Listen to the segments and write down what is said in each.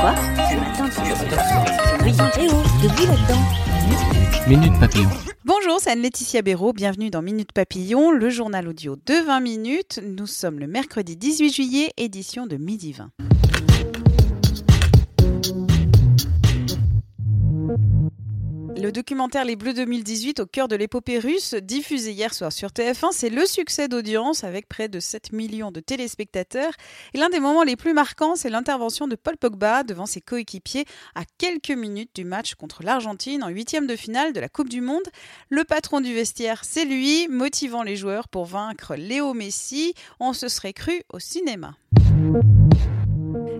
Quoi Ce matin, tu Eh oh, debout là-dedans. Minute Papillon. Bonjour, c'est Anne-Laetitia Béraud. Bienvenue dans Minute Papillon, le journal audio de 20 minutes. Nous sommes le mercredi 18 juillet, édition de midi 20. Le documentaire Les Bleus 2018 au cœur de l'épopée russe, diffusé hier soir sur TF1, c'est le succès d'audience avec près de 7 millions de téléspectateurs. Et l'un des moments les plus marquants, c'est l'intervention de Paul Pogba devant ses coéquipiers à quelques minutes du match contre l'Argentine en huitième de finale de la Coupe du Monde. Le patron du vestiaire, c'est lui, motivant les joueurs pour vaincre Léo Messi. On se serait cru au cinéma.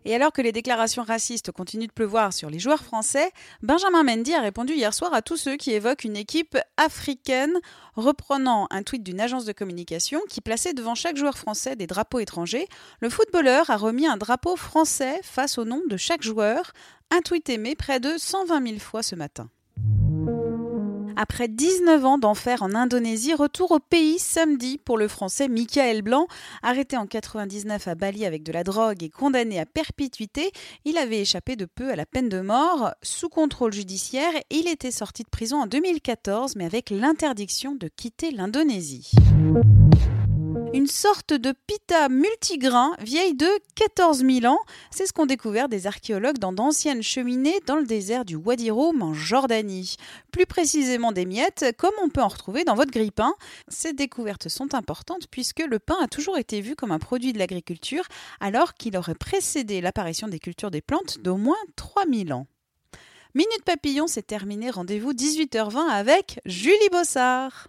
Et alors que les déclarations racistes continuent de pleuvoir sur les joueurs français, Benjamin Mendy a répondu hier soir à tous ceux qui évoquent une équipe africaine, reprenant un tweet d'une agence de communication qui plaçait devant chaque joueur français des drapeaux étrangers. Le footballeur a remis un drapeau français face au nom de chaque joueur, un tweet aimé près de 120 000 fois ce matin. Après 19 ans d'enfer en Indonésie, retour au pays samedi pour le français Michael Blanc. Arrêté en 99 à Bali avec de la drogue et condamné à perpétuité, il avait échappé de peu à la peine de mort. Sous contrôle judiciaire, il était sorti de prison en 2014, mais avec l'interdiction de quitter l'Indonésie. Une sorte de pita multigrain vieille de 14 000 ans. C'est ce qu'ont découvert des archéologues dans d'anciennes cheminées dans le désert du Wadi Rum en Jordanie. Plus précisément des miettes, comme on peut en retrouver dans votre grille-pain. Ces découvertes sont importantes puisque le pain a toujours été vu comme un produit de l'agriculture alors qu'il aurait précédé l'apparition des cultures des plantes d'au moins 3000 ans. Minute Papillon, c'est terminé. Rendez-vous 18h20 avec Julie Bossard.